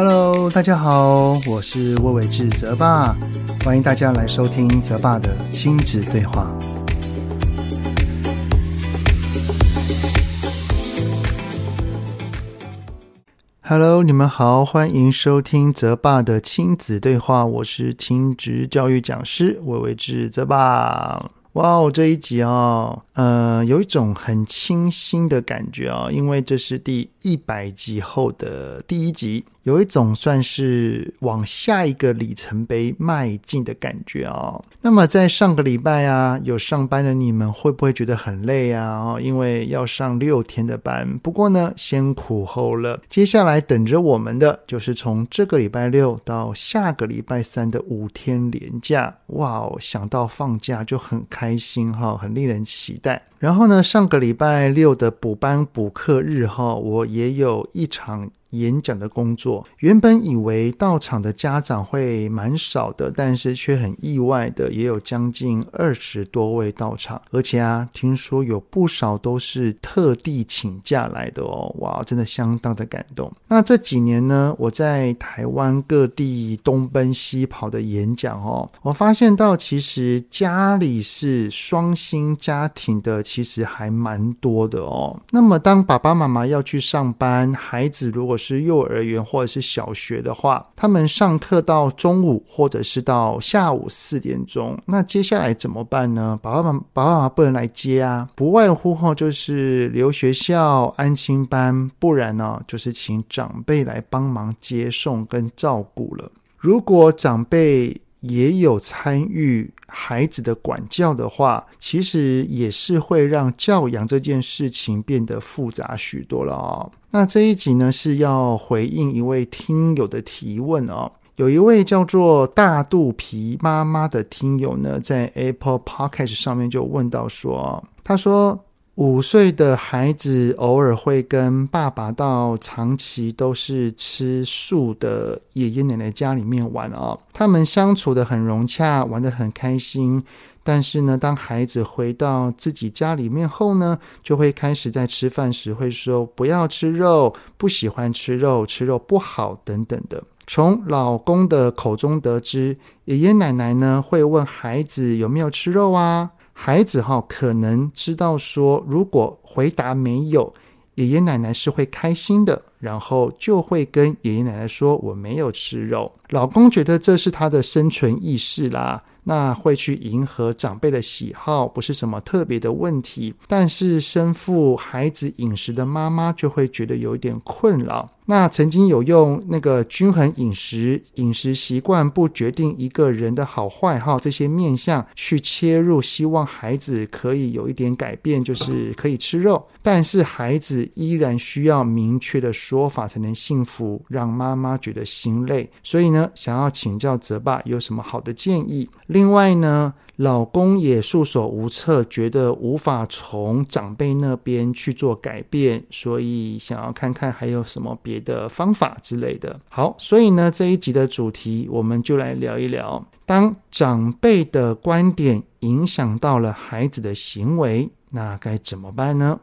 Hello，大家好，我是魏伟志泽爸，欢迎大家来收听泽爸的亲子对话。Hello，你们好，欢迎收听泽爸的亲子对话，我是亲职教育讲师魏伟志泽爸。哇哦，这一集哦，呃，有一种很清新的感觉哦，因为这是第一百集后的第一集。有一种算是往下一个里程碑迈进的感觉哦。那么在上个礼拜啊，有上班的你们会不会觉得很累啊？哦，因为要上六天的班。不过呢，先苦后乐，接下来等着我们的就是从这个礼拜六到下个礼拜三的五天连假。哇哦，想到放假就很开心哈，很令人期待。然后呢，上个礼拜六的补班补课日哈，我也有一场。演讲的工作，原本以为到场的家长会蛮少的，但是却很意外的，也有将近二十多位到场，而且啊，听说有不少都是特地请假来的哦，哇，真的相当的感动。那这几年呢，我在台湾各地东奔西跑的演讲哦，我发现到其实家里是双薪家庭的，其实还蛮多的哦。那么当爸爸妈妈要去上班，孩子如果是幼儿园或者是小学的话，他们上课到中午或者是到下午四点钟，那接下来怎么办呢？爸爸妈妈爸爸妈妈不能来接啊，不外乎后就是留学校安心班，不然呢就是请长辈来帮忙接送跟照顾了。如果长辈也有参与孩子的管教的话，其实也是会让教养这件事情变得复杂许多了哦。那这一集呢，是要回应一位听友的提问哦。有一位叫做大肚皮妈妈的听友呢，在 Apple Podcast 上面就问到说，他说。五岁的孩子偶尔会跟爸爸到长期都是吃素的爷爷奶奶家里面玩哦，他们相处得很融洽，玩得很开心。但是呢，当孩子回到自己家里面后呢，就会开始在吃饭时会说不要吃肉，不喜欢吃肉，吃肉不好等等的。从老公的口中得知，爷爷奶奶呢会问孩子有没有吃肉啊？孩子哈可能知道说，如果回答没有，爷爷奶奶是会开心的，然后就会跟爷爷奶奶说我没有吃肉。老公觉得这是他的生存意识啦。那会去迎合长辈的喜好，不是什么特别的问题。但是身负孩子饮食的妈妈就会觉得有一点困扰。那曾经有用那个均衡饮食、饮食习惯不决定一个人的好坏哈，这些面向去切入，希望孩子可以有一点改变，就是可以吃肉。但是孩子依然需要明确的说法才能幸福，让妈妈觉得心累。所以呢，想要请教泽爸有什么好的建议？另外呢，老公也束手无策，觉得无法从长辈那边去做改变，所以想要看看还有什么别的方法之类的。好，所以呢，这一集的主题我们就来聊一聊，当长辈的观点影响到了孩子的行为，那该怎么办呢？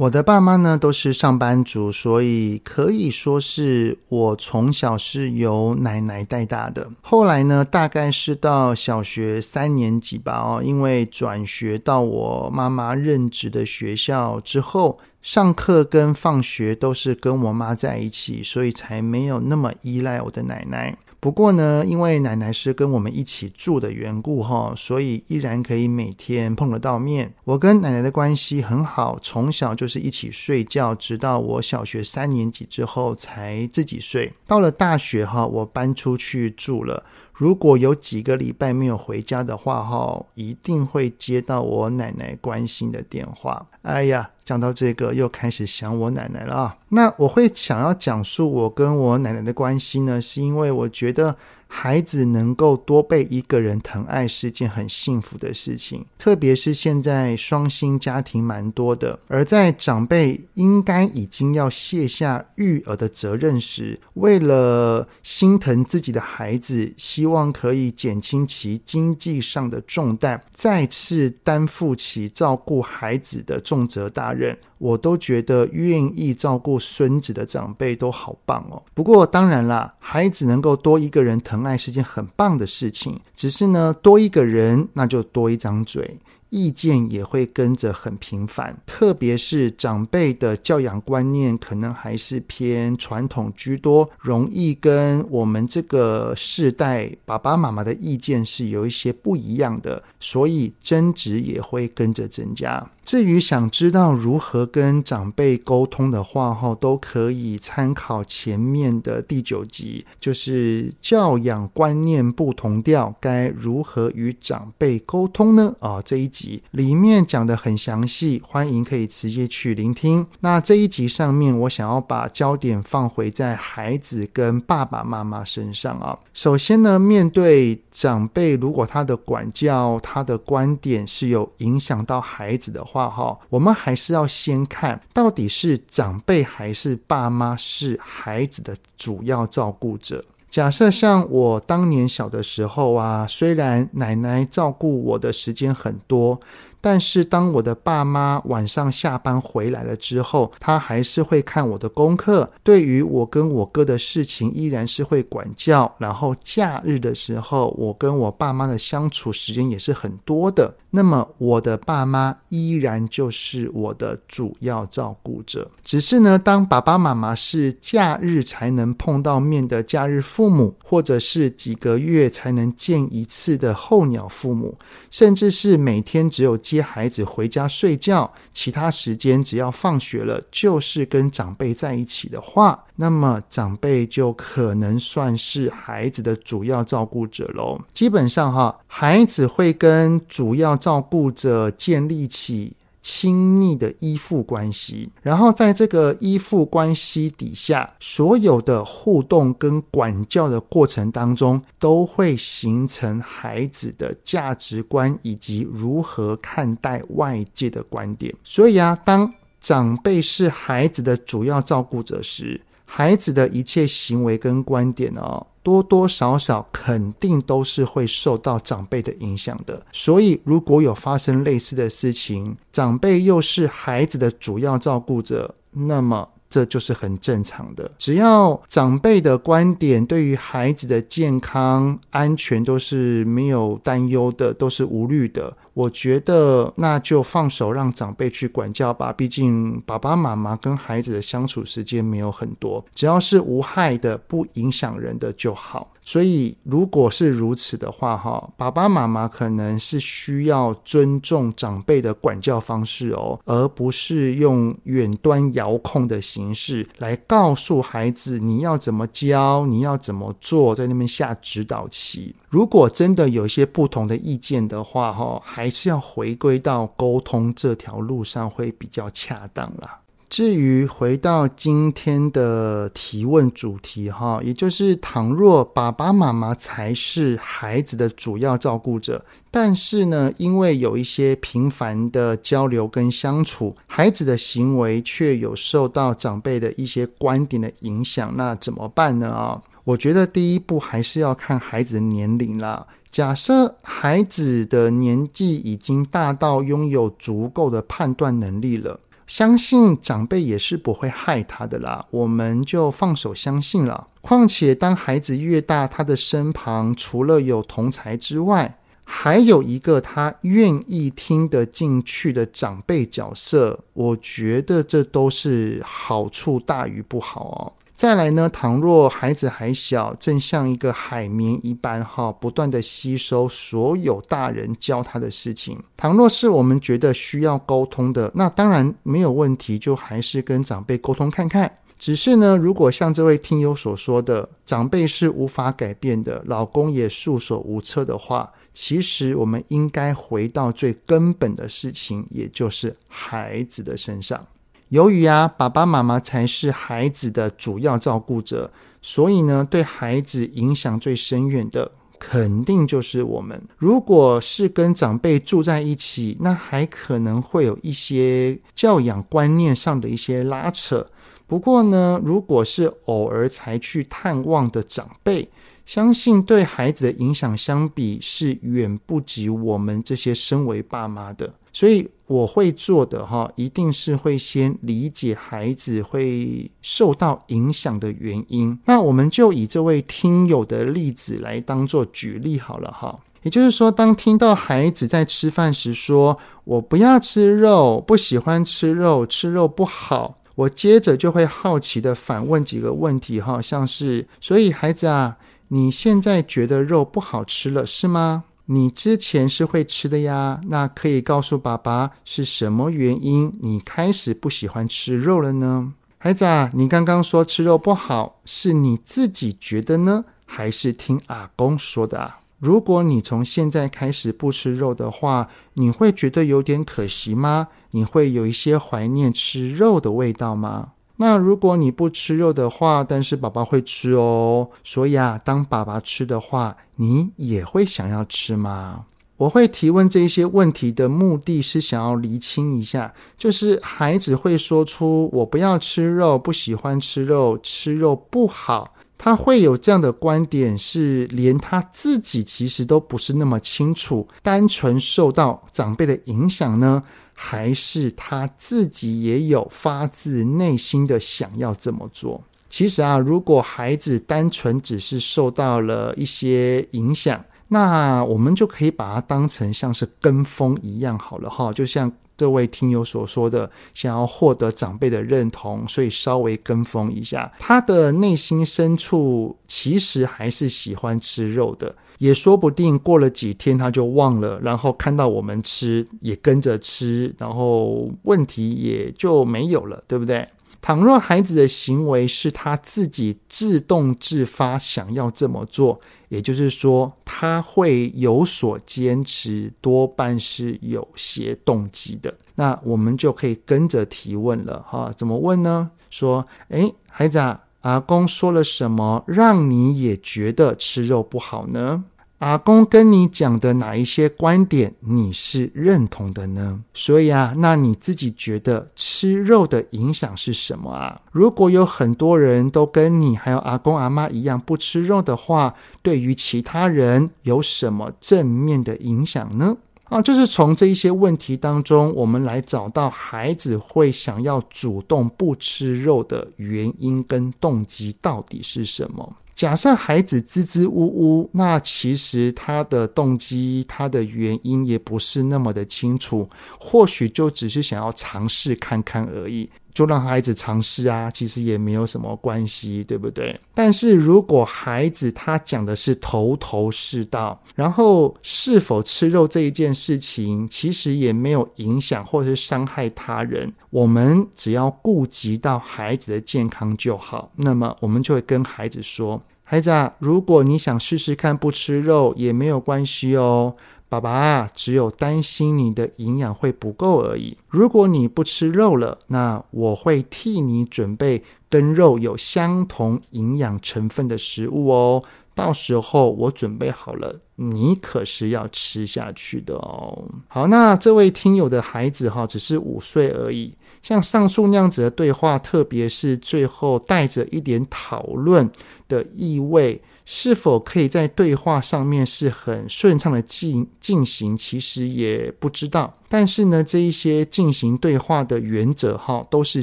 我的爸妈呢都是上班族，所以可以说是我从小是由奶奶带大的。后来呢，大概是到小学三年级吧，哦，因为转学到我妈妈任职的学校之后，上课跟放学都是跟我妈在一起，所以才没有那么依赖我的奶奶。不过呢，因为奶奶是跟我们一起住的缘故哈，所以依然可以每天碰得到面。我跟奶奶的关系很好，从小就是一起睡觉，直到我小学三年级之后才自己睡。到了大学哈，我搬出去住了。如果有几个礼拜没有回家的话，哈，一定会接到我奶奶关心的电话。哎呀，讲到这个，又开始想我奶奶了啊。那我会想要讲述我跟我奶奶的关系呢，是因为我觉得孩子能够多被一个人疼爱是件很幸福的事情，特别是现在双薪家庭蛮多的，而在长辈应该已经要卸下育儿的责任时，为了心疼自己的孩子，希望可以减轻其经济上的重担，再次担负起照顾孩子的重责大任。我都觉得愿意照顾孙子的长辈都好棒哦。不过当然啦，孩子能够多一个人疼爱是件很棒的事情。只是呢，多一个人那就多一张嘴。意见也会跟着很频繁，特别是长辈的教养观念可能还是偏传统居多，容易跟我们这个世代爸爸妈妈的意见是有一些不一样的，所以争执也会跟着增加。至于想知道如何跟长辈沟通的话，哈，都可以参考前面的第九集，就是教养观念不同调，该如何与长辈沟通呢？啊，这一集。里面讲得很详细，欢迎可以直接去聆听。那这一集上面，我想要把焦点放回在孩子跟爸爸妈妈身上啊。首先呢，面对长辈，如果他的管教、他的观点是有影响到孩子的话，哈，我们还是要先看到底是长辈还是爸妈是孩子的主要照顾者。假设像我当年小的时候啊，虽然奶奶照顾我的时间很多。但是当我的爸妈晚上下班回来了之后，他还是会看我的功课，对于我跟我哥的事情依然是会管教。然后假日的时候，我跟我爸妈的相处时间也是很多的。那么我的爸妈依然就是我的主要照顾者。只是呢，当爸爸妈妈是假日才能碰到面的假日父母，或者是几个月才能见一次的候鸟父母，甚至是每天只有接孩子回家睡觉，其他时间只要放学了就是跟长辈在一起的话，那么长辈就可能算是孩子的主要照顾者喽。基本上哈，孩子会跟主要照顾者建立起亲密的依附关系，然后在这个依附关系底下，所有的互动跟管教的过程当中，都会形成孩子的价值观以及如何看待外界的观点。所以啊，当长辈是孩子的主要照顾者时，孩子的一切行为跟观点哦。多多少少肯定都是会受到长辈的影响的，所以如果有发生类似的事情，长辈又是孩子的主要照顾者，那么这就是很正常的。只要长辈的观点对于孩子的健康安全都是没有担忧的，都是无虑的。我觉得那就放手让长辈去管教吧，毕竟爸爸妈妈跟孩子的相处时间没有很多，只要是无害的、不影响人的就好。所以如果是如此的话，哈，爸爸妈妈可能是需要尊重长辈的管教方式哦，而不是用远端遥控的形式来告诉孩子你要怎么教，你要怎么做，在那边下指导棋。如果真的有一些不同的意见的话，哈，还是要回归到沟通这条路上会比较恰当啦。至于回到今天的提问主题，哈，也就是倘若爸爸妈妈才是孩子的主要照顾者，但是呢，因为有一些频繁的交流跟相处，孩子的行为却有受到长辈的一些观点的影响，那怎么办呢？啊？我觉得第一步还是要看孩子的年龄啦。假设孩子的年纪已经大到拥有足够的判断能力了，相信长辈也是不会害他的啦。我们就放手相信了。况且，当孩子越大，他的身旁除了有同才之外，还有一个他愿意听得进去的长辈角色，我觉得这都是好处大于不好哦。再来呢，倘若孩子还小，正像一个海绵一般，哈，不断地吸收所有大人教他的事情。倘若是我们觉得需要沟通的，那当然没有问题，就还是跟长辈沟通看看。只是呢，如果像这位听友所说的，长辈是无法改变的，老公也束手无策的话，其实我们应该回到最根本的事情，也就是孩子的身上。由于啊，爸爸妈妈才是孩子的主要照顾者，所以呢，对孩子影响最深远的，肯定就是我们。如果是跟长辈住在一起，那还可能会有一些教养观念上的一些拉扯。不过呢，如果是偶尔才去探望的长辈，相信对孩子的影响相比是远不及我们这些身为爸妈的。所以我会做的哈，一定是会先理解孩子会受到影响的原因。那我们就以这位听友的例子来当做举例好了哈。也就是说，当听到孩子在吃饭时说“我不要吃肉，不喜欢吃肉，吃肉不好”。我接着就会好奇地反问几个问题，哈，像是，所以孩子啊，你现在觉得肉不好吃了是吗？你之前是会吃的呀，那可以告诉爸爸是什么原因你开始不喜欢吃肉了呢？孩子啊，你刚刚说吃肉不好，是你自己觉得呢，还是听阿公说的啊？如果你从现在开始不吃肉的话，你会觉得有点可惜吗？你会有一些怀念吃肉的味道吗？那如果你不吃肉的话，但是爸爸会吃哦，所以啊，当爸爸吃的话，你也会想要吃吗？我会提问这些问题的目的是想要厘清一下，就是孩子会说出“我不要吃肉，不喜欢吃肉，吃肉不好”。他会有这样的观点，是连他自己其实都不是那么清楚，单纯受到长辈的影响呢，还是他自己也有发自内心的想要这么做？其实啊，如果孩子单纯只是受到了一些影响，那我们就可以把它当成像是跟风一样好了哈，就像。这位听友所说的，想要获得长辈的认同，所以稍微跟风一下。他的内心深处其实还是喜欢吃肉的，也说不定过了几天他就忘了，然后看到我们吃也跟着吃，然后问题也就没有了，对不对？倘若孩子的行为是他自己自动自发想要这么做，也就是说他会有所坚持，多半是有些动机的。那我们就可以跟着提问了哈？怎么问呢？说，诶，孩子啊，阿公说了什么，让你也觉得吃肉不好呢？阿公跟你讲的哪一些观点你是认同的呢？所以啊，那你自己觉得吃肉的影响是什么啊？如果有很多人都跟你还有阿公阿妈一样不吃肉的话，对于其他人有什么正面的影响呢？啊，就是从这一些问题当中，我们来找到孩子会想要主动不吃肉的原因跟动机到底是什么。假设孩子支支吾吾，那其实他的动机、他的原因也不是那么的清楚，或许就只是想要尝试看看而已，就让孩子尝试啊，其实也没有什么关系，对不对？但是如果孩子他讲的是头头是道，然后是否吃肉这一件事情，其实也没有影响或者是伤害他人，我们只要顾及到孩子的健康就好，那么我们就会跟孩子说。孩子啊，如果你想试试看不吃肉也没有关系哦。爸爸，只有担心你的营养会不够而已。如果你不吃肉了，那我会替你准备跟肉有相同营养成分的食物哦。到时候我准备好了，你可是要吃下去的哦。好，那这位听友的孩子哈，只是五岁而已。像上述那样子的对话，特别是最后带着一点讨论的意味，是否可以在对话上面是很顺畅的进进行？其实也不知道。但是呢，这一些进行对话的原则哈，都是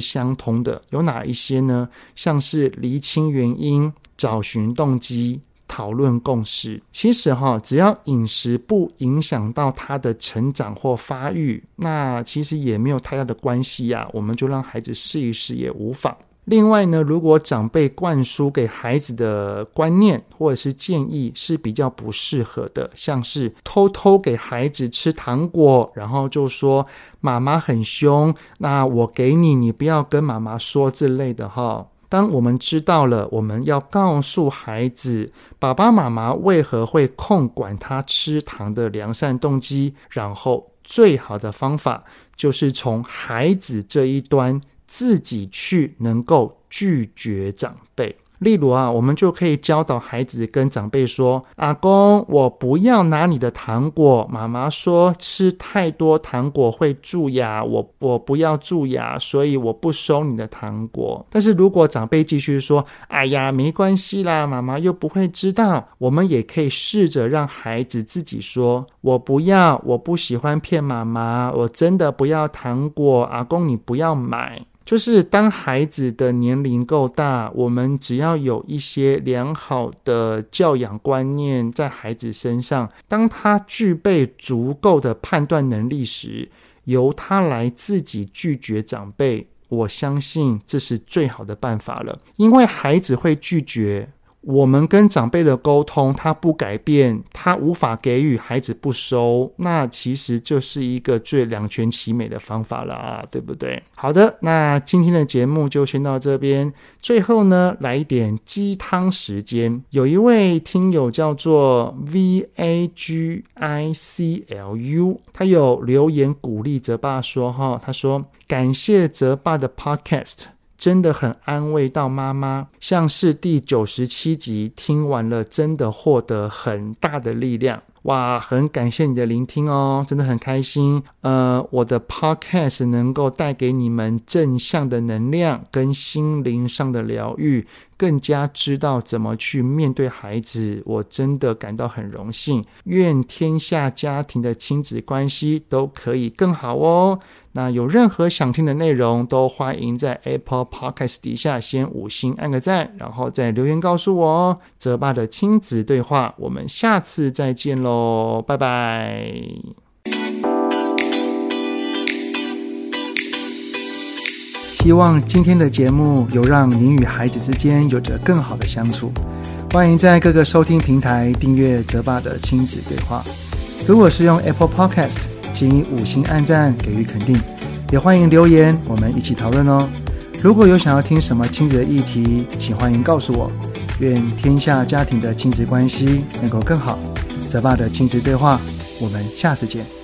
相通的。有哪一些呢？像是厘清原因、找寻动机。讨论共识，其实哈，只要饮食不影响到他的成长或发育，那其实也没有太大的关系呀。我们就让孩子试一试也无妨。另外呢，如果长辈灌输给孩子的观念或者是建议是比较不适合的，像是偷偷给孩子吃糖果，然后就说妈妈很凶，那我给你，你不要跟妈妈说之类的哈。当我们知道了，我们要告诉孩子爸爸妈妈为何会控管他吃糖的良善动机，然后最好的方法就是从孩子这一端自己去能够拒绝长辈。例如啊，我们就可以教导孩子跟长辈说：“阿公，我不要拿你的糖果。妈妈说吃太多糖果会蛀牙，我我不要蛀牙，所以我不收你的糖果。”但是如果长辈继续说：“哎呀，没关系啦，妈妈又不会知道。”我们也可以试着让孩子自己说：“我不要，我不喜欢骗妈妈，我真的不要糖果。阿公，你不要买。”就是当孩子的年龄够大，我们只要有一些良好的教养观念在孩子身上，当他具备足够的判断能力时，由他来自己拒绝长辈，我相信这是最好的办法了，因为孩子会拒绝。我们跟长辈的沟通，他不改变，他无法给予，孩子不收，那其实就是一个最两全其美的方法了啊，对不对？好的，那今天的节目就先到这边。最后呢，来一点鸡汤时间。有一位听友叫做 V A G I C L U，他有留言鼓励泽爸说：“哈，他说感谢泽爸的 Podcast。”真的很安慰到妈妈，像是第九十七集听完了，真的获得很大的力量。哇，很感谢你的聆听哦，真的很开心。呃，我的 podcast 能够带给你们正向的能量跟心灵上的疗愈。更加知道怎么去面对孩子，我真的感到很荣幸。愿天下家庭的亲子关系都可以更好哦。那有任何想听的内容，都欢迎在 Apple Podcast 底下先五星按个赞，然后再留言告诉我哦。泽爸的亲子对话，我们下次再见喽，拜拜。希望今天的节目有让您与孩子之间有着更好的相处。欢迎在各个收听平台订阅泽爸的亲子对话。如果是用 Apple Podcast，请以五星按赞给予肯定，也欢迎留言，我们一起讨论哦。如果有想要听什么亲子的议题，请欢迎告诉我。愿天下家庭的亲子关系能够更好。泽爸的亲子对话，我们下次见。